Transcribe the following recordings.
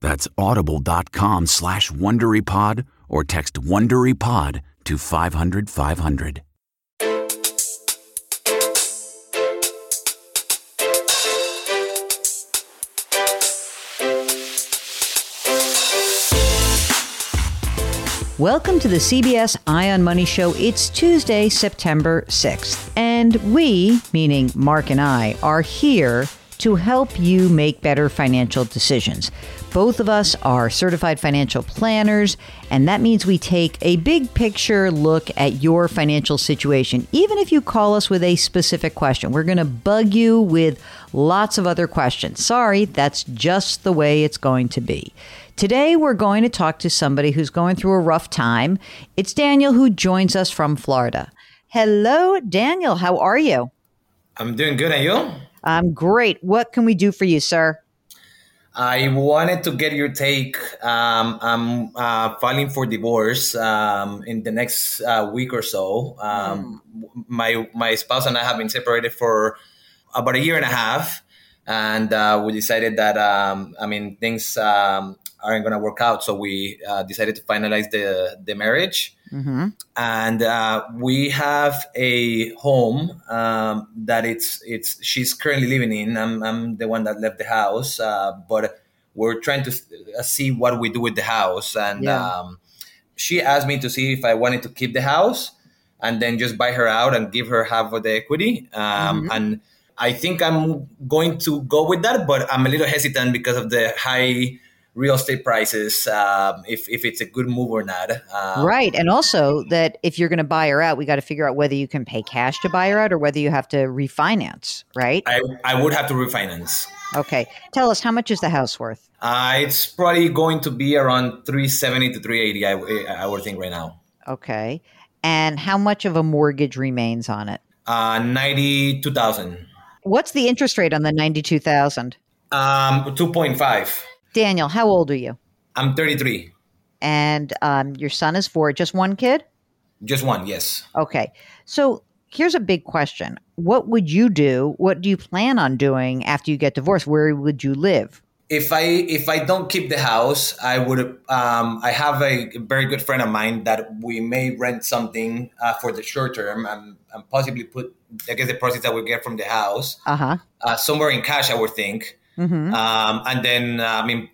That's audible.com slash WonderyPod or text WonderyPod to 500 500. Welcome to the CBS Eye on Money Show. It's Tuesday, September 6th. And we, meaning Mark and I, are here to help you make better financial decisions. Both of us are certified financial planners, and that means we take a big picture look at your financial situation, even if you call us with a specific question. We're going to bug you with lots of other questions. Sorry, that's just the way it's going to be. Today, we're going to talk to somebody who's going through a rough time. It's Daniel who joins us from Florida. Hello, Daniel. How are you? I'm doing good. And you? I'm great. What can we do for you, sir? I wanted to get your take. Um, I'm uh, filing for divorce um, in the next uh, week or so. Um, mm. My my spouse and I have been separated for about a year and a half, and uh, we decided that um, I mean things um, aren't going to work out, so we uh, decided to finalize the the marriage. Mm-hmm. And uh, we have a home um, that it's it's she's currently living in. I'm, I'm the one that left the house, uh, but we're trying to uh, see what we do with the house. And yeah. um, she asked me to see if I wanted to keep the house and then just buy her out and give her half of the equity. Um, mm-hmm. And I think I'm going to go with that, but I'm a little hesitant because of the high real estate prices, um, if, if it's a good move or not. Um, right. And also that if you're going to buy her out, we got to figure out whether you can pay cash to buy her out or whether you have to refinance, right? I, I would have to refinance. Okay. Tell us, how much is the house worth? Uh, it's probably going to be around 370 to 380, I, I would think right now. Okay. And how much of a mortgage remains on it? Uh, 92,000. What's the interest rate on the 92,000? Um, 2.5. Daniel, how old are you? I'm 33. And um, your son is four. Just one kid? Just one, yes. Okay. So here's a big question. What would you do? What do you plan on doing after you get divorced? Where would you live? If I if I don't keep the house, I would. Um, I have a very good friend of mine that we may rent something uh, for the short term and, and, possibly put I guess the proceeds that we get from the house uh-huh. uh, somewhere in cash. I would think Mm-hmm. Um, and then, uh, I mean,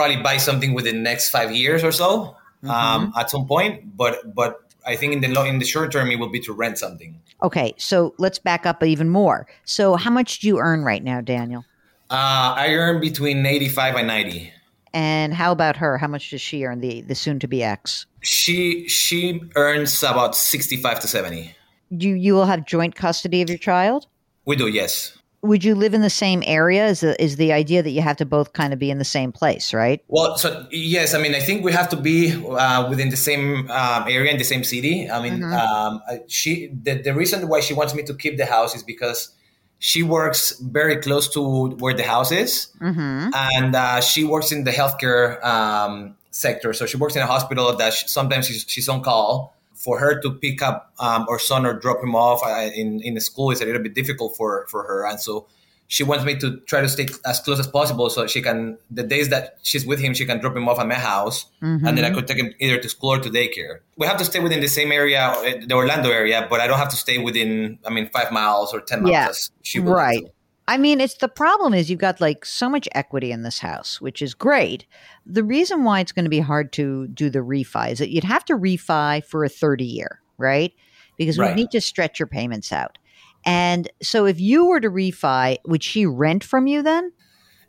probably buy something within the next five years or so mm-hmm. um, at some point. But but I think in the in the short term, it will be to rent something. Okay, so let's back up even more. So, how much do you earn right now, Daniel? Uh, I earn between eighty-five and ninety. And how about her? How much does she earn? The the soon to be ex. She she earns about sixty-five to seventy. You you will have joint custody of your child. We do, yes. Would you live in the same area? Is the, is the idea that you have to both kind of be in the same place, right? Well, so yes, I mean, I think we have to be uh, within the same um, area in the same city. I mean, mm-hmm. um, she the, the reason why she wants me to keep the house is because she works very close to where the house is, mm-hmm. and uh, she works in the healthcare um, sector. So she works in a hospital that she, sometimes she's, she's on call for her to pick up um, our son or drop him off uh, in in the school is a little bit difficult for for her, and so she wants me to try to stay as close as possible so she can the days that she's with him she can drop him off at my house mm-hmm. and then i could take him either to school or to daycare we have to stay within the same area the orlando area but i don't have to stay within i mean five miles or ten miles yeah. she right I mean, it's the problem is you've got like so much equity in this house, which is great. The reason why it's going to be hard to do the refi is that you'd have to refi for a 30 year, right? Because right. we need to stretch your payments out. And so if you were to refi, would she rent from you then?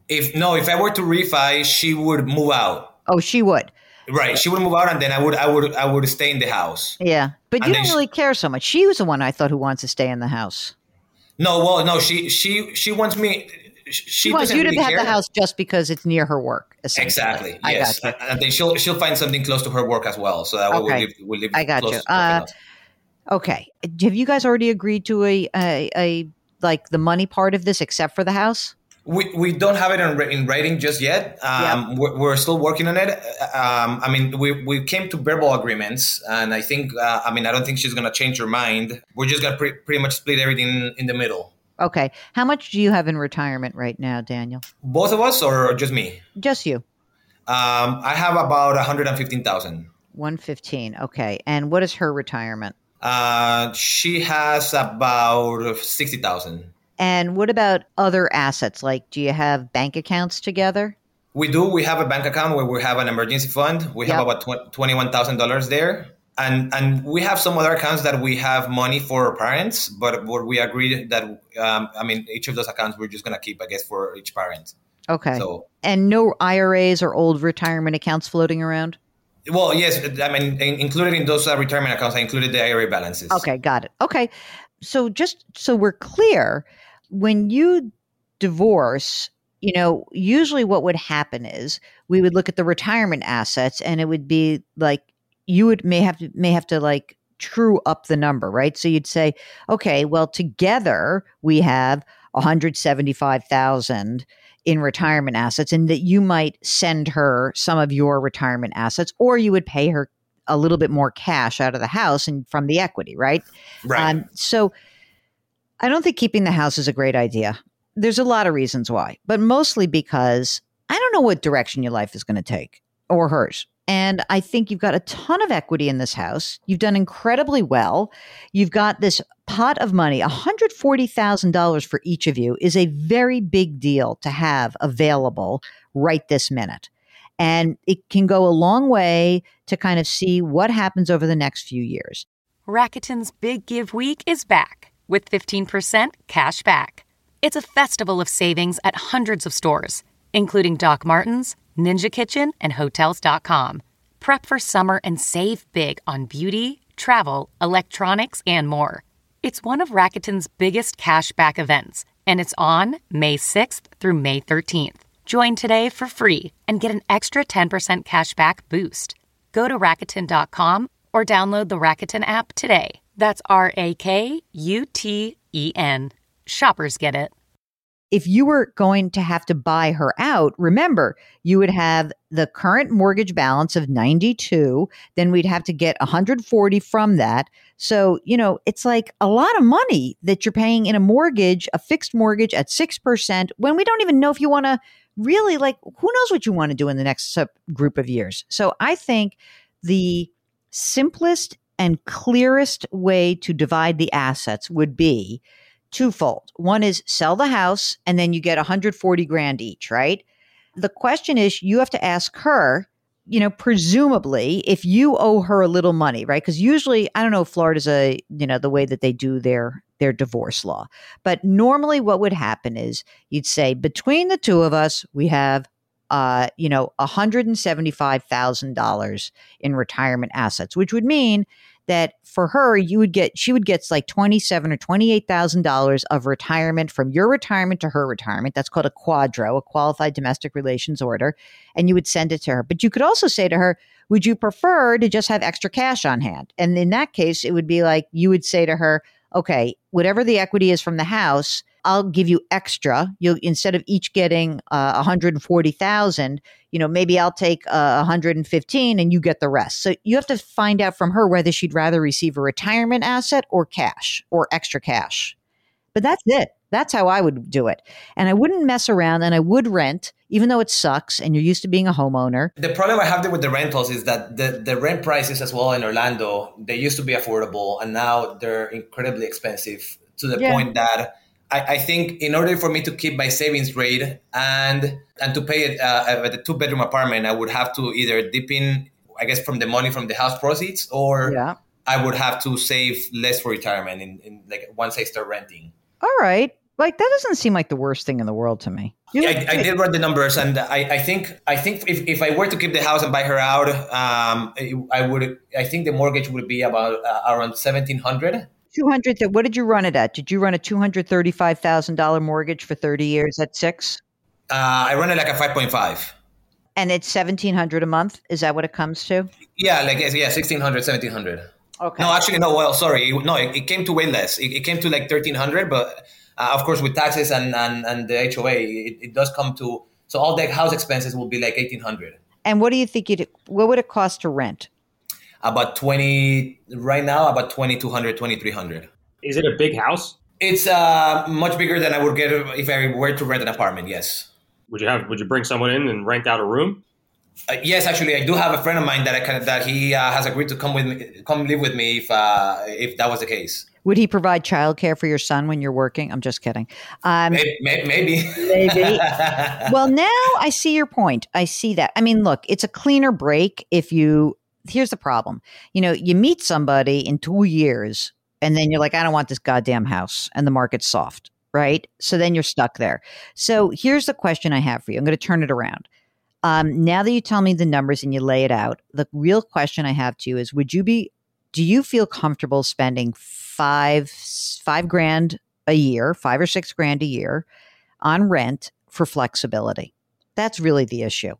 If no, if I were to refi, she would move out. Oh, she would. Right, she would move out, and then I would, I would, I would stay in the house. Yeah, but and you don't really she, care so much. She was the one I thought who wants to stay in the house. No, well, no, she she she wants me. She, she wants you to really have the house just because it's near her work. Exactly. I yes, got you. and then she'll she'll find something close to her work as well. So that okay. we'll live, we'll live I got you. Uh, okay. Have you guys already agreed to a, a a like the money part of this, except for the house? We, we don't have it in, in writing just yet. Um, yep. we're, we're, still working on it. Um, I mean, we, we came to verbal agreements, and I think, uh, I mean, I don't think she's going to change her mind. We're just going to pre- pretty much split everything in the middle. Okay. How much do you have in retirement right now, Daniel? Both of us, or just me? Just you. Um, I have about 115,000. 115. Okay. And what is her retirement? Uh, she has about 60,000. And what about other assets? Like, do you have bank accounts together? We do. We have a bank account where we have an emergency fund. We yep. have about $21,000 there. And, and we have some other accounts that we have money for our parents, but where we agreed that, um, I mean, each of those accounts we're just going to keep, I guess, for each parent. Okay. So, and no IRAs or old retirement accounts floating around? Well, yes. I mean, included in those uh, retirement accounts, I included the IRA balances. Okay, got it. Okay. So just so we're clear, when you divorce, you know, usually what would happen is we would look at the retirement assets and it would be like you would may have to may have to like true up the number, right? So you'd say, okay, well together we have 175,000 in retirement assets and that you might send her some of your retirement assets or you would pay her a little bit more cash out of the house and from the equity, right? Right. Um, so I don't think keeping the house is a great idea. There's a lot of reasons why, but mostly because I don't know what direction your life is going to take or hers. And I think you've got a ton of equity in this house. You've done incredibly well. You've got this pot of money, $140,000 for each of you is a very big deal to have available right this minute. And it can go a long way to kind of see what happens over the next few years. Rakuten's Big Give Week is back with 15% cash back. It's a festival of savings at hundreds of stores, including Doc Martens, Ninja Kitchen, and Hotels.com. Prep for summer and save big on beauty, travel, electronics, and more. It's one of Rakuten's biggest cash back events, and it's on May 6th through May 13th. Join today for free and get an extra 10% cash back boost. Go to Rakuten.com or download the Rakuten app today. That's R A K U T E N. Shoppers get it. If you were going to have to buy her out, remember, you would have the current mortgage balance of 92, then we'd have to get 140 from that. So, you know, it's like a lot of money that you're paying in a mortgage, a fixed mortgage at 6% when we don't even know if you want to really like who knows what you want to do in the next group of years. So, I think the simplest and clearest way to divide the assets would be twofold. One is sell the house and then you get 140 grand each, right? The question is you have to ask her, you know, presumably if you owe her a little money, right? Because usually, I don't know Florida's a, you know, the way that they do their their divorce law. But normally what would happen is you'd say between the two of us, we have uh, you know, $175,000 in retirement assets, which would mean that for her you would get she would get like twenty seven or twenty eight thousand dollars of retirement from your retirement to her retirement. That's called a QDRO, a qualified domestic relations order, and you would send it to her. But you could also say to her, "Would you prefer to just have extra cash on hand?" And in that case, it would be like you would say to her, "Okay, whatever the equity is from the house." I'll give you extra. You instead of each getting uh, 140,000, you know, maybe I'll take uh, 115 and you get the rest. So you have to find out from her whether she'd rather receive a retirement asset or cash or extra cash. But that's it. That's how I would do it. And I wouldn't mess around and I would rent, even though it sucks and you're used to being a homeowner. The problem I have there with the rentals is that the, the rent prices as well in Orlando, they used to be affordable and now they're incredibly expensive to the yeah. point that I, I, think in order for me to keep my savings rate and and to pay it uh, at a two bedroom apartment, I would have to either dip in, I guess, from the money from the house proceeds, or yeah. I would have to save less for retirement in, in like once I start renting. All right. Like that doesn't seem like the worst thing in the world to me. Yeah, I, I, did run the numbers, and I, I think I think if, if I were to keep the house and buy her out, um, I would I think the mortgage would be about uh, around seventeen hundred. Two hundred. What did you run it at? Did you run a two hundred thirty-five thousand dollar mortgage for thirty years at six? Uh, I run it like a five point five. And it's seventeen hundred a month. Is that what it comes to? Yeah, like yeah, 1600 1700 Okay. No, actually, no. Well, sorry. No, it, it came to way less. It, it came to like thirteen hundred, but uh, of course, with taxes and and, and the HOA, it, it does come to. So all the house expenses will be like eighteen hundred. And what do you think? It what would it cost to rent? About 20 right now about 2200 2300 is it a big house it's uh, much bigger than i would get if i were to rent an apartment yes would you have would you bring someone in and rent out a room uh, yes actually i do have a friend of mine that i can that he uh, has agreed to come with me come live with me if uh, if that was the case would he provide childcare for your son when you're working? I'm just kidding. Um, maybe. Maybe. maybe. well, now I see your point. I see that. I mean, look, it's a cleaner break if you here's the problem. You know, you meet somebody in two years and then you're like, I don't want this goddamn house and the market's soft, right? So then you're stuck there. So here's the question I have for you. I'm going to turn it around. Um, now that you tell me the numbers and you lay it out, the real question I have to you is would you be, do you feel comfortable spending five, five grand a year, five or six grand a year on rent for flexibility? That's really the issue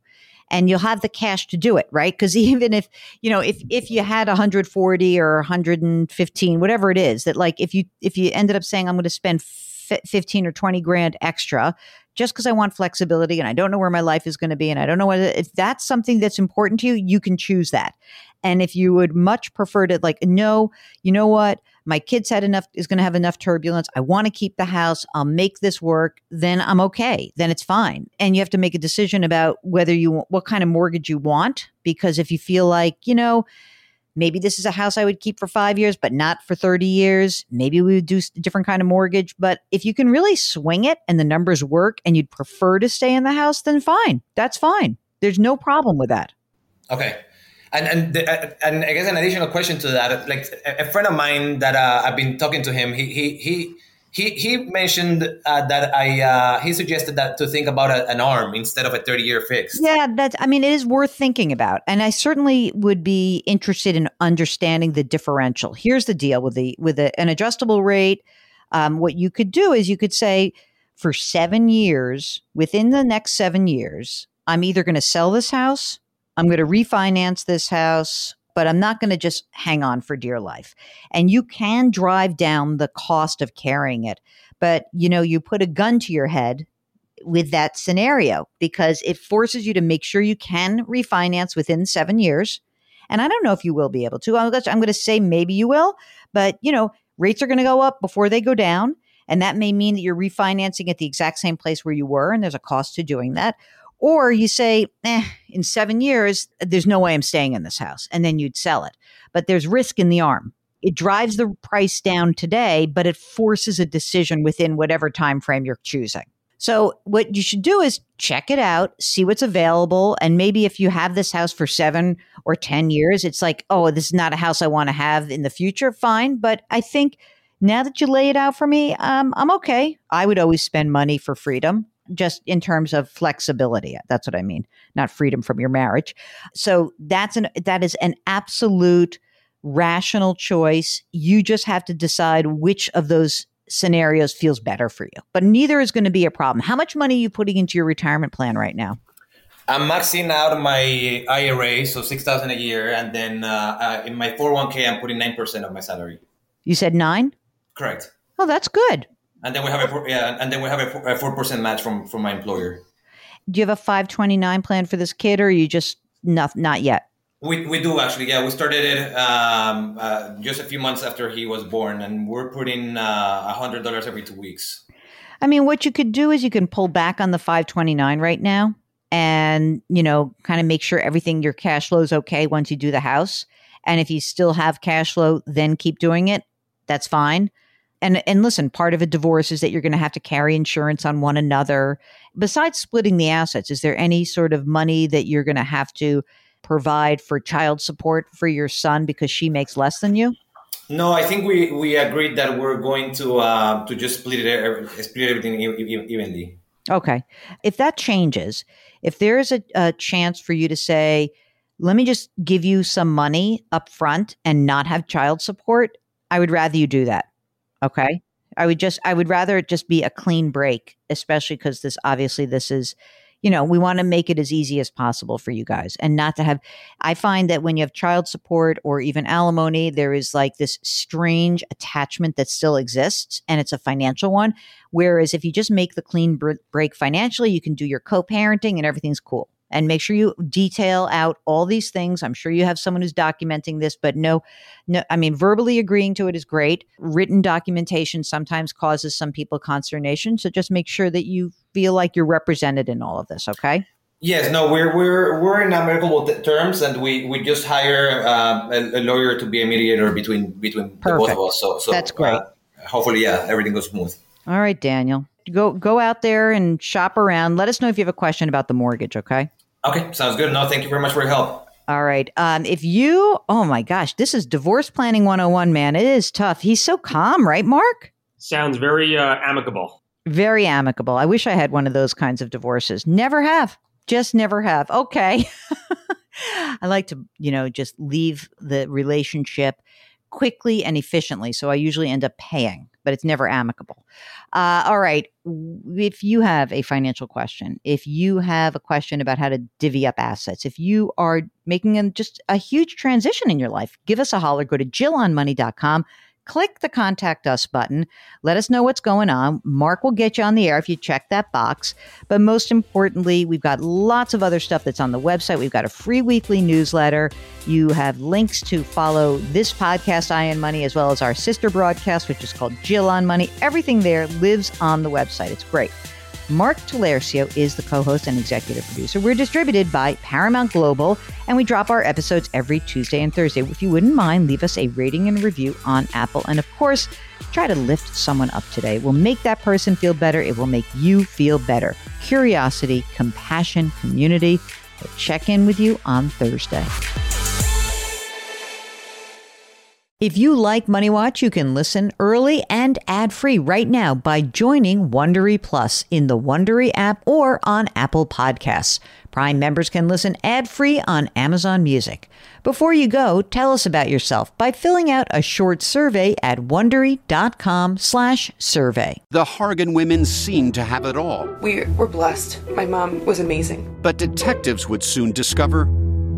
and you'll have the cash to do it, right? Because even if, you know, if if you had 140 or 115, whatever it is, that like if you if you ended up saying I'm going to spend 15 or 20 grand extra just because I want flexibility and I don't know where my life is going to be and I don't know whether if that's something that's important to you, you can choose that. And if you would much prefer to like, no, you know what? My kids had enough, is going to have enough turbulence. I want to keep the house. I'll make this work. Then I'm okay. Then it's fine. And you have to make a decision about whether you, what kind of mortgage you want. Because if you feel like, you know, maybe this is a house I would keep for five years, but not for 30 years. Maybe we would do a different kind of mortgage. But if you can really swing it and the numbers work and you'd prefer to stay in the house, then fine. That's fine. There's no problem with that. Okay. And and the, uh, and I guess an additional question to that, like a, friend of mine that uh, I've been talking to him, he he he he he mentioned uh, that I uh, he suggested that to think about a, an arm instead of a thirty year fix. Yeah, that's I mean it is worth thinking about, and I certainly would be interested in understanding the differential. Here's the deal with the with a, an adjustable rate. Um, what you could do is you could say for seven years, within the next seven years, I'm either going to sell this house I'm going to refinance this house, but I'm not going to just hang on for dear life. And you can drive down the cost of carrying it. But, you know, you put a gun to your head with that scenario because it forces you to make sure you can refinance within seven years. And I don't know if you will be able to. I'm going to say maybe you will, but, you know, rates are going to go up before they go down. And that may mean that you're refinancing at the exact same place where you were, and there's a cost to doing that. Or you say, eh, in seven years, there's no way I'm staying in this house. And then you'd sell it. But there's risk in the arm. It drives the price down today, but it forces a decision within whatever time frame you're choosing. So what you should do is check it out, see what's available, and maybe if you have this house for 7 or 10 years, it's like, "Oh, this is not a house I want to have in the future." Fine, but I think now that you lay it out for me, um, I'm okay. I would always spend money for freedom just in terms of flexibility. That's what I mean, not freedom from your marriage. So that's an that is an absolute rational choice. You just have to decide which of those scenarios feels better for you. But neither is going to be a problem. How much money are you putting into your retirement plan right now? I'm maxing out my IRA, so six thousand a year, and then uh, uh, in my 401k, I'm putting nine percent of my salary. You said nine. Correct. Oh, that's good. And then we have a yeah, and then we have a four percent match from from my employer. Do you have a 529 plan for this kid, or you just not not yet? We, we do actually, yeah. We started it um, uh, just a few months after he was born, and we're putting uh, a hundred dollars every two weeks. I mean, what you could do is you can pull back on the 529 right now, and you know, kind of make sure everything your cash flow is okay once you do the house. And if you still have cash flow, then keep doing it. That's fine and and listen part of a divorce is that you're going to have to carry insurance on one another. Besides splitting the assets is there any sort of money that you're going to have to provide for child support for your son because she makes less than you? No i think we we agreed that we're going to uh to just split it split everything evenly. Okay. If that changes if there's a, a chance for you to say let me just give you some money up front and not have child support i would rather you do that Okay. I would just, I would rather it just be a clean break, especially because this, obviously, this is, you know, we want to make it as easy as possible for you guys and not to have. I find that when you have child support or even alimony, there is like this strange attachment that still exists and it's a financial one. Whereas if you just make the clean break financially, you can do your co parenting and everything's cool and make sure you detail out all these things. I'm sure you have someone who's documenting this, but no, no, I mean, verbally agreeing to it is great. Written documentation sometimes causes some people consternation. So just make sure that you feel like you're represented in all of this. Okay. Yes, no, we're we're we're in amicable terms, and we we just hire uh, a, a, lawyer to be a mediator between between the both of us. So, so that's great. Uh, hopefully, yeah, everything goes smooth. All right, Daniel, go go out there and shop around. Let us know if you have a question about the mortgage. Okay. Okay, sounds good. No, thank you very much for your help. All right. Um, if you, oh my gosh, this is divorce planning 101, man. It is tough. He's so calm, right, Mark? Sounds very uh, amicable. Very amicable. I wish I had one of those kinds of divorces. Never have. Just never have. Okay. I like to, you know, just leave the relationship quickly and efficiently. So I usually end up paying, but it's never amicable. Uh, all right. If you have a financial question, if you have a question about how to divvy up assets, if you are making a, just a huge transition in your life, give us a holler. Go to jillonmoney.com click the contact us button. Let us know what's going on. Mark will get you on the air if you check that box. But most importantly, we've got lots of other stuff that's on the website. We've got a free weekly newsletter. You have links to follow this podcast, Eye on Money, as well as our sister broadcast, which is called Jill on Money. Everything there lives on the website. It's great. Mark Talercio is the co host and executive producer. We're distributed by Paramount Global, and we drop our episodes every Tuesday and Thursday. If you wouldn't mind, leave us a rating and review on Apple. And of course, try to lift someone up today. It will make that person feel better. It will make you feel better. Curiosity, compassion, community. We'll check in with you on Thursday. If you like Money Watch, you can listen early and ad-free right now by joining Wondery Plus in the Wondery app or on Apple Podcasts. Prime members can listen ad-free on Amazon Music. Before you go, tell us about yourself by filling out a short survey at wondery.com/survey. The Hargan women seemed to have it all. We were blessed. My mom was amazing. But detectives would soon discover